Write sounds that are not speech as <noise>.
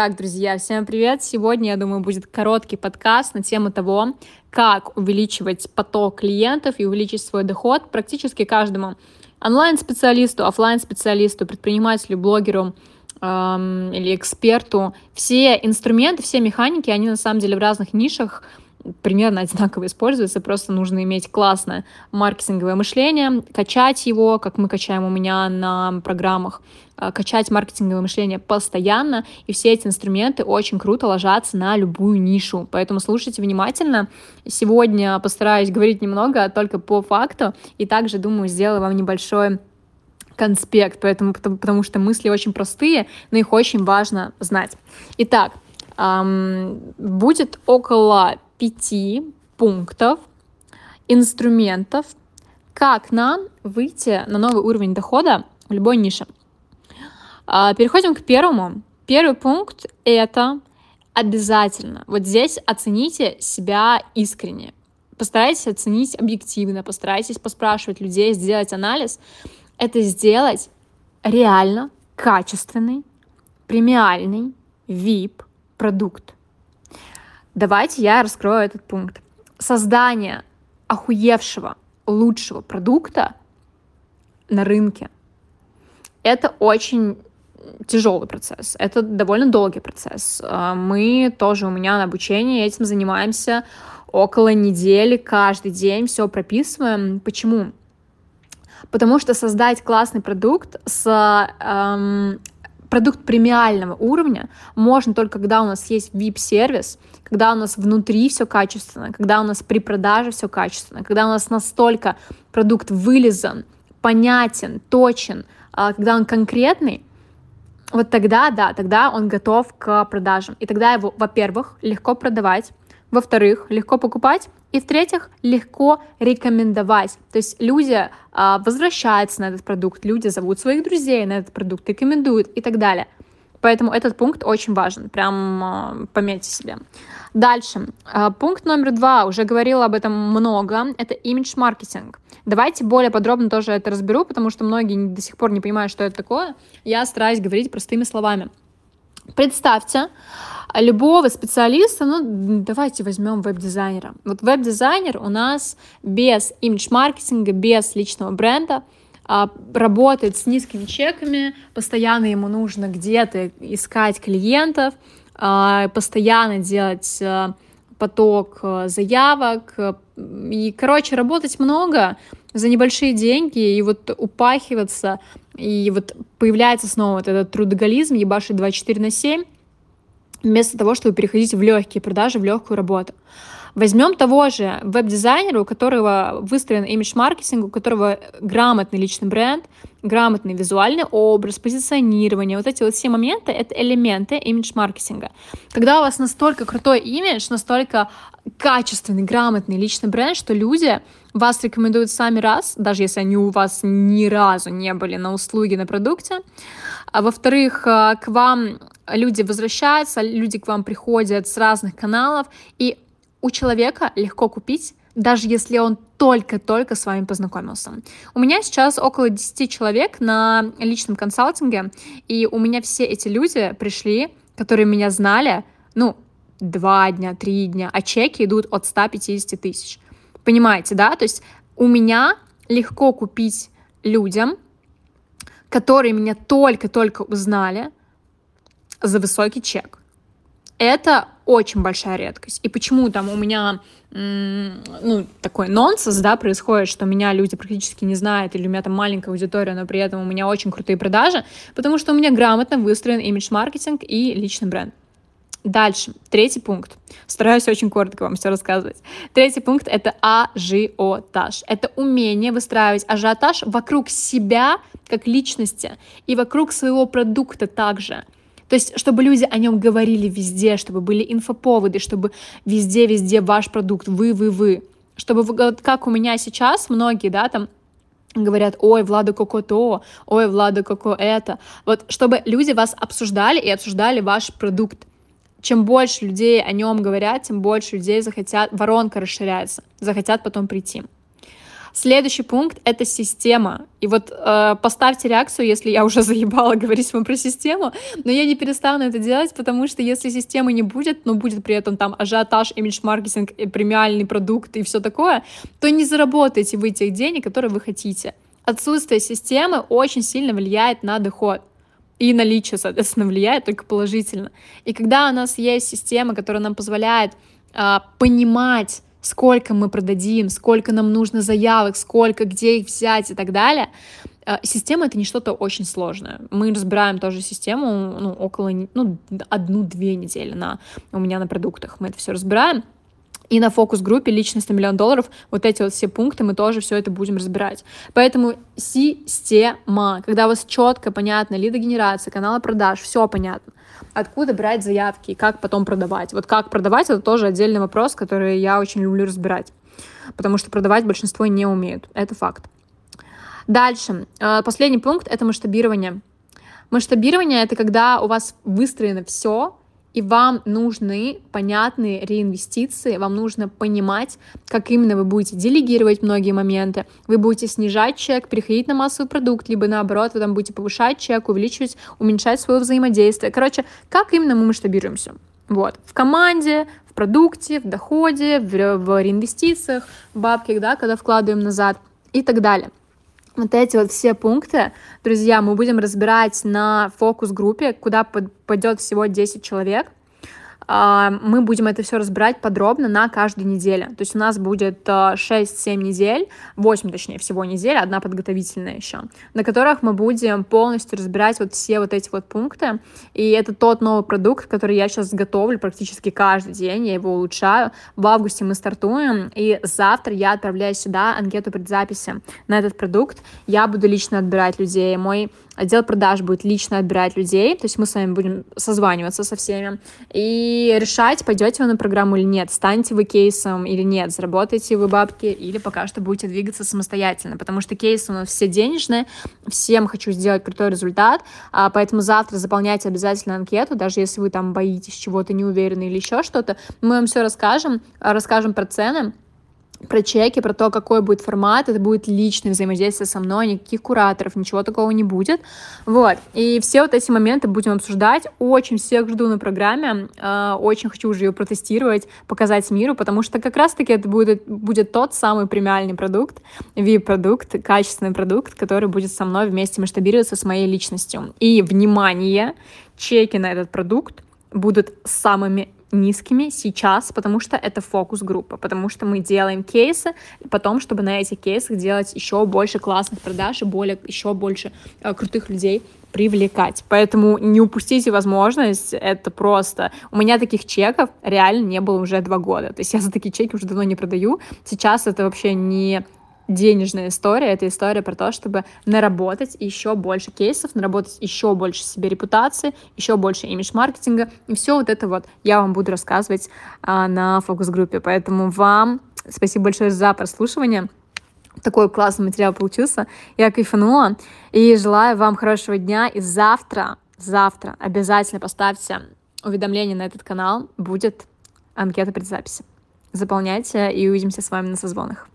Итак, друзья, всем привет! Сегодня, я думаю, будет короткий подкаст на тему того, как увеличивать поток клиентов и увеличить свой доход практически каждому онлайн-специалисту, офлайн-специалисту, предпринимателю, блогеру эм, или эксперту. Все инструменты, все механики, они на самом деле в разных нишах примерно одинаково используется, просто нужно иметь классное маркетинговое мышление, качать его, как мы качаем у меня на программах, э, качать маркетинговое мышление постоянно, и все эти инструменты очень круто ложатся на любую нишу. Поэтому слушайте внимательно. Сегодня постараюсь говорить немного, только по факту, и также, думаю, сделаю вам небольшой конспект, поэтому, потому, потому что мысли очень простые, но их очень важно знать. Итак, эм, будет около пяти пунктов, инструментов, как нам выйти на новый уровень дохода в любой нише. А, переходим к первому. Первый пункт — это обязательно. Вот здесь оцените себя искренне. Постарайтесь оценить объективно, постарайтесь поспрашивать людей, сделать анализ. Это сделать реально качественный, премиальный VIP продукт. Давайте я раскрою этот пункт. Создание охуевшего, лучшего продукта на рынке — это очень тяжелый процесс, это довольно долгий процесс. А, мы тоже у меня на обучении этим занимаемся около недели, каждый день все прописываем. Почему? Потому что создать классный продукт с эм, продукт премиального уровня можно только когда у нас есть VIP-сервис, когда у нас внутри все качественно, когда у нас при продаже все качественно, когда у нас настолько продукт вылезан, понятен, точен, а, когда он конкретный, вот тогда, да, тогда он готов к продажам. И тогда его, во-первых, легко продавать, во-вторых, легко покупать, и в-третьих, легко рекомендовать. То есть люди а, возвращаются на этот продукт, люди зовут своих друзей на этот продукт, рекомендуют и так далее. Поэтому этот пункт очень важен, прям э, пометьте себе. Дальше, э, пункт номер два, уже говорила об этом много, это имидж-маркетинг. Давайте более подробно тоже это разберу, потому что многие до сих пор не понимают, что это такое. Я стараюсь говорить простыми словами. Представьте любого специалиста, ну давайте возьмем веб-дизайнера. Вот веб-дизайнер у нас без имидж-маркетинга, без личного бренда – а, работает с низкими чеками, постоянно ему нужно где-то искать клиентов, а, постоянно делать а, поток заявок. И, короче, работать много за небольшие деньги и вот упахиваться, и вот появляется снова вот этот трудоголизм, ебашить 24 на 7, вместо того, чтобы переходить в легкие продажи, в легкую работу. Возьмем того же веб-дизайнера, у которого выстроен имидж-маркетинг, у которого грамотный личный бренд, грамотный визуальный образ, позиционирование, вот эти вот все моменты — это элементы имидж-маркетинга. Когда у вас настолько крутой имидж, настолько качественный, грамотный личный бренд, что люди вас рекомендуют сами раз, даже если они у вас ни разу не были на услуге, на продукте. А во-вторых, э, к вам люди возвращаются, люди к вам приходят с разных каналов, и у человека легко купить, даже если он только-только с вами познакомился. У меня сейчас около 10 человек на личном консалтинге, и у меня все эти люди пришли, которые меня знали, ну, два дня, три дня, а чеки идут от 150 тысяч. Понимаете, да? То есть у меня легко купить людям, которые меня только-только узнали за высокий чек. Это очень большая редкость. И почему там у меня ну, такой нонсенс, да, происходит, что меня люди практически не знают, или у меня там маленькая аудитория, но при этом у меня очень крутые продажи, потому что у меня грамотно выстроен имидж-маркетинг и личный бренд. Дальше, третий пункт. Стараюсь очень коротко вам все рассказывать. Третий пункт — это ажиотаж. Это умение выстраивать ажиотаж вокруг себя как личности и вокруг своего продукта также — то есть, чтобы люди о нем говорили везде, чтобы были инфоповоды, чтобы везде-везде ваш продукт, вы, вы, вы. Чтобы, вот как у меня сейчас, многие, да, там, говорят, ой, Влада Коко то, ой, Влада Коко это. Вот чтобы люди вас обсуждали и обсуждали ваш продукт. Чем больше людей о нем говорят, тем больше людей захотят, воронка расширяется, захотят потом прийти. Следующий пункт — это система. И вот э, поставьте реакцию, если я уже <laughs> заебала говорить вам про систему, но я не перестану это делать, потому что если системы не будет, но будет при этом там ажиотаж, имидж-маркетинг, премиальный продукт и все такое, то не заработаете вы тех денег, которые вы хотите. Отсутствие системы очень сильно влияет на доход. И наличие, соответственно, влияет только положительно. И когда у нас есть система, которая нам позволяет э, понимать, сколько мы продадим, сколько нам нужно заявок, сколько, где их взять и так далее. А, система — это не что-то очень сложное. Мы разбираем тоже систему ну, около ну, одну-две недели на, у меня на продуктах. Мы это все разбираем. И на фокус-группе «Личность на миллион долларов» вот эти вот все пункты мы тоже все это будем разбирать. Поэтому система, когда у вас четко, понятно, лидогенерация, каналы продаж, все понятно откуда брать заявки и как потом продавать. Вот как продавать, это тоже отдельный вопрос, который я очень люблю разбирать, потому что продавать большинство не умеют, это факт. Дальше, э, последний пункт — это масштабирование. Масштабирование — это когда у вас выстроено все, и вам нужны понятные реинвестиции, вам нужно понимать, как именно вы будете делегировать многие моменты, вы будете снижать чек, переходить на массовый продукт, либо наоборот, вы там будете повышать чек, увеличивать, уменьшать свое взаимодействие. Короче, как именно мы масштабируемся? Вот. В команде, в продукте, в доходе, в, в реинвестициях, в бабках, да, когда вкладываем назад и так далее. Вот эти вот все пункты, друзья, мы будем разбирать на фокус-группе, куда пойдет всего 10 человек. А, мы будем это все разбирать подробно на каждой неделе. То есть у нас будет 6-7 а, недель, 8 точнее всего недель, одна подготовительная еще, на которых мы будем полностью разбирать вот все вот эти вот пункты. И это тот новый продукт, который я сейчас готовлю практически каждый день, я его улучшаю. В августе мы стартуем, и завтра я отправляю сюда анкету предзаписи на этот продукт. Я буду лично отбирать людей. Мой отдел продаж будет лично отбирать людей, то есть мы с вами будем созваниваться со всеми и решать, пойдете вы на программу или нет, станете вы кейсом или нет, заработаете вы бабки или пока что будете двигаться самостоятельно, потому что кейсы у нас все денежные, всем хочу сделать крутой результат, а поэтому завтра заполняйте обязательно анкету, даже если вы там боитесь чего-то, не уверены или еще что-то, мы вам все расскажем, расскажем про цены, про чеки, про то, какой будет формат, это будет личное взаимодействие со мной, никаких кураторов, ничего такого не будет, вот, и все вот эти моменты будем обсуждать, очень всех жду на программе, э, очень хочу уже ее протестировать, показать миру, потому что как раз-таки это будет, будет тот самый премиальный продукт, VIP-продукт, качественный продукт, который будет со мной вместе масштабироваться с моей личностью, и, внимание, чеки на этот продукт будут самыми низкими сейчас, потому что это фокус-группа, потому что мы делаем кейсы, и потом, чтобы на этих кейсах делать еще больше классных продаж и более, еще больше э, крутых людей привлекать. Поэтому не упустите возможность, это просто... У меня таких чеков реально не было уже два года. То есть я за такие чеки уже давно не продаю. Сейчас это вообще не денежная история, это история про то, чтобы наработать еще больше кейсов, наработать еще больше себе репутации, еще больше имидж-маркетинга, и все вот это вот я вам буду рассказывать а, на фокус-группе. Поэтому вам спасибо большое за прослушивание. Такой классный материал получился. Я кайфанула. И желаю вам хорошего дня. И завтра, завтра обязательно поставьте уведомление на этот канал. Будет анкета предзаписи. Заполняйте и увидимся с вами на созвонах.